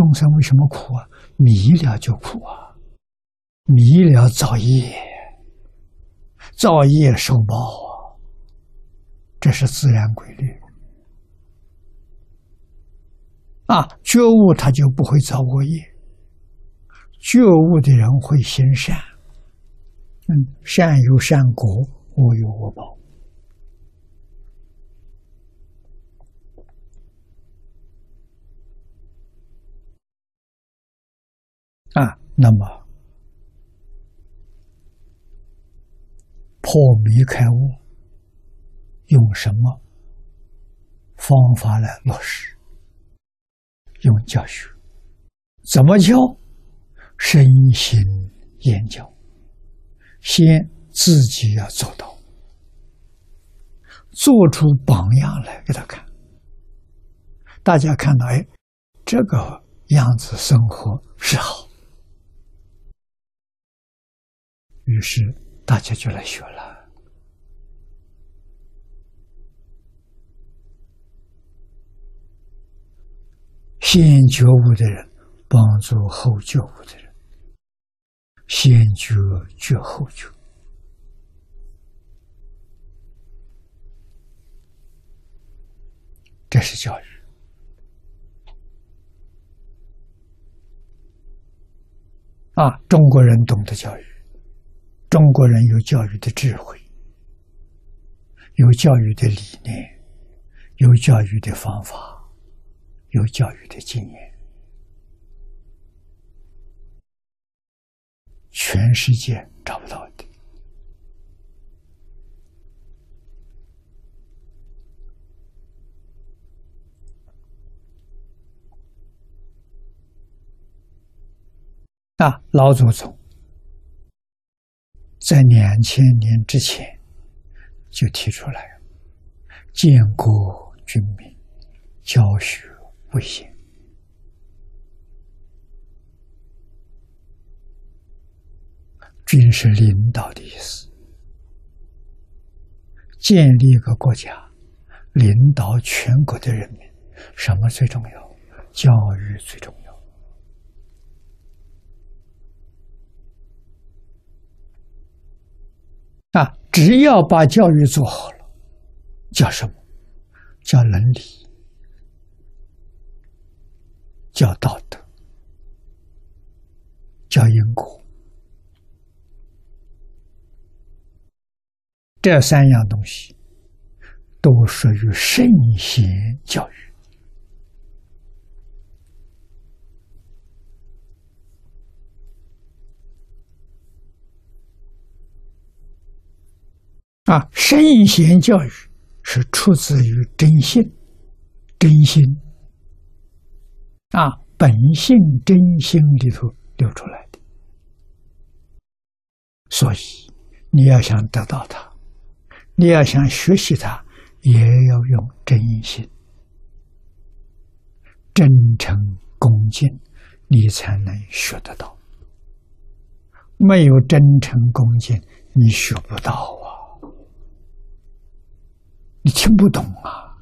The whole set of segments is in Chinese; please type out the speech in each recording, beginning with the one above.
众生为什么苦啊？迷了就苦啊，迷了造业，造业受报啊，这是自然规律。啊，觉悟他就不会造恶业，觉悟的人会行善，嗯，善有善果，恶有恶报。那么破迷开悟，用什么方法来落实？用教学，怎么教？身心研究，先自己要做到，做出榜样来给他看。大家看到，哎，这个样子生活是好。于是大家就来学了。先觉悟的人帮助后觉悟的人，先觉觉后觉，这是教育。啊，中国人懂得教育。中国人有教育的智慧，有教育的理念，有教育的方法，有教育的经验，全世界找不到的。啊，老祖宗。在两千年之前就提出来，建国军民，教学为先，军是领导的意思。建立一个国家，领导全国的人民，什么最重要？教育最重要。啊，只要把教育做好了，叫什么？叫伦理，叫道德，叫因果。这三样东西都属于圣贤教育。啊，圣贤教育是出自于真心、真心啊，本性真心里头流出来的。所以，你要想得到它，你要想学习它，也要用真心、真诚、恭敬，你才能学得到。没有真诚恭敬，你学不到。你听不懂啊！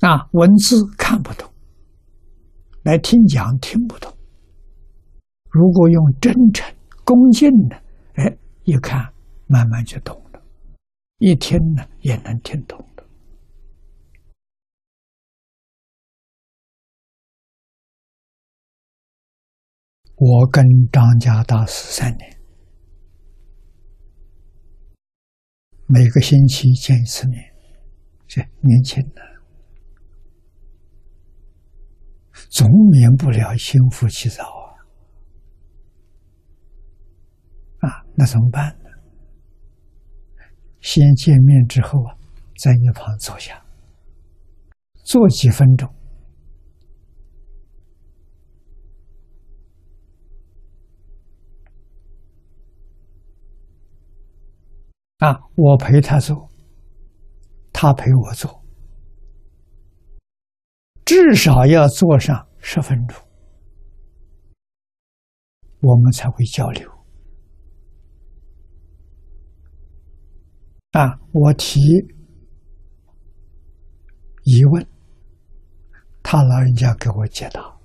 啊，文字看不懂，来听讲听不懂。如果用真诚、恭敬的，哎，一看慢慢就懂了，一听呢也能听懂的。我跟张家大师三年。每个星期见一次面，这年轻的，总免不了心浮气躁啊！啊，那怎么办呢？先见面之后啊，在一旁坐下，坐几分钟。啊，我陪他做，他陪我做，至少要做上十分钟，我们才会交流。啊，我提疑问，他老人家给我解答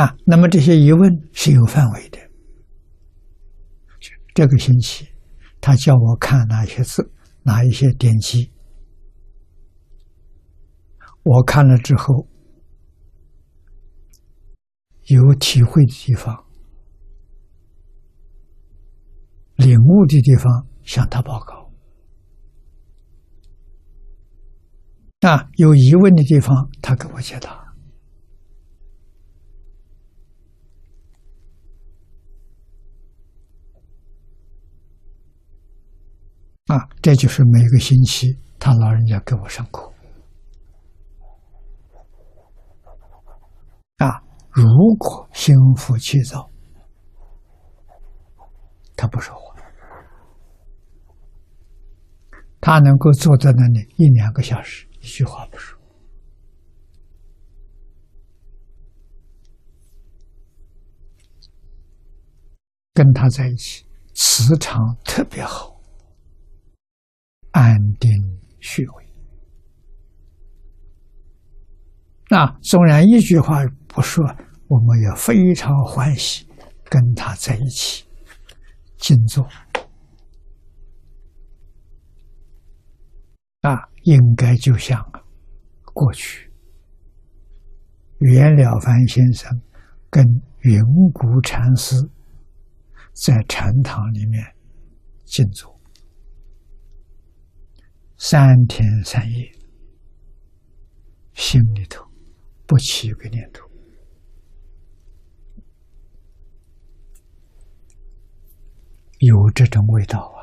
啊。那么这些疑问是有范围的。这个星期，他叫我看哪些字，哪一些典籍，我看了之后。有体会的地方，领悟的地方，向他报告；啊，有疑问的地方，他给我解答。啊，这就是每个星期他老人家给我上课。啊。如果心浮气躁，他不说话，他能够坐在那里一两个小时，一句话不说，跟他在一起，磁场特别好，安定虚伪。那纵然一句话不说，我们也非常欢喜跟他在一起静坐。那，应该就像过去袁了凡先生跟云谷禅师在禅堂里面静坐三天三夜，心里头。不起一个念头，有这种味道啊！